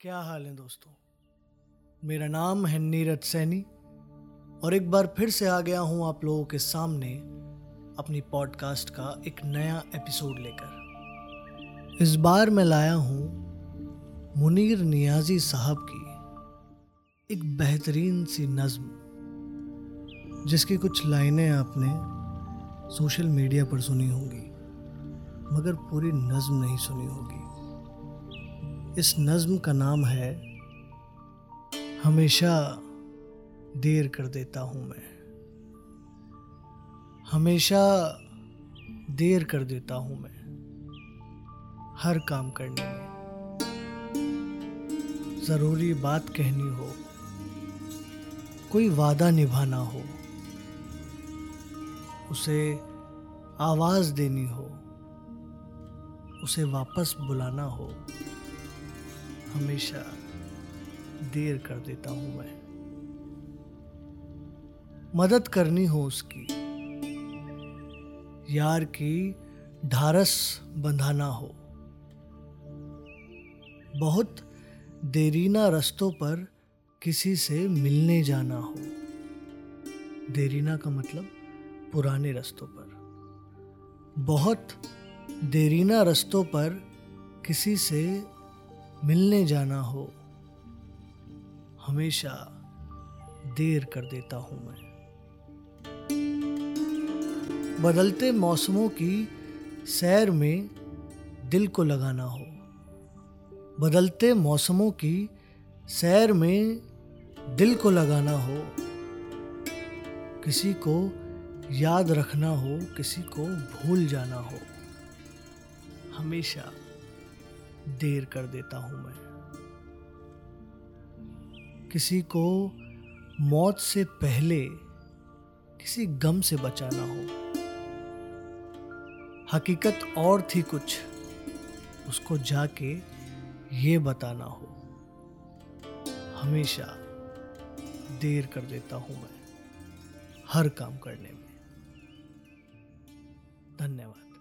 क्या हाल है दोस्तों? मेरा नाम है नीरज सैनी और एक बार फिर से आ गया हूँ आप लोगों के सामने अपनी पॉडकास्ट का एक नया एपिसोड लेकर। इस बार मैं लाया हूँ मुनीर नियाजी साहब की एक बेहतरीन सी नज्म, जिसकी कुछ लाइनें आपने सोशल मीडिया पर सुनी होंगी, मगर पूरी नज्म नहीं सुनी होगी। इस नज्म का नाम है, हमेशा देर कर देता हूँ मैं। हमेशा देर कर देता हूँ मैं हर काम करने में। ज़रूरी बात कहनी हो, कोई वादा निभाना हो, उसे आवाज़ देनी हो, उसे वापस बुलाना हो हमेशा देर कर देता हूँ मैं। मदद करनी हो उसकी। यार की ढारस बंधाना हो। बहुत देरीना रस्तों पर किसी से मिलने जाना हो। देरीना का मतलब पुराने रस्तों पर। बहुत देरीना रस्तों पर किसी से मिलने जाना हो, हमेशा देर कर देता हूँ मैं। बदलते मौसमों की सैर में दिल को लगाना हो, बदलते मौसमों की सैर में दिल को लगाना हो, किसी को याद रखना हो, किसी को भूल जाना हो, हमेशा देर कर देता हूँ मैं। किसी को मौत से पहले किसी गम से बचाना हो। हकीकत और थी कुछ, उसको जाके ये बताना हो। हमेशा देर कर देता हूँ मैं, हर काम करने में। धन्यवाद।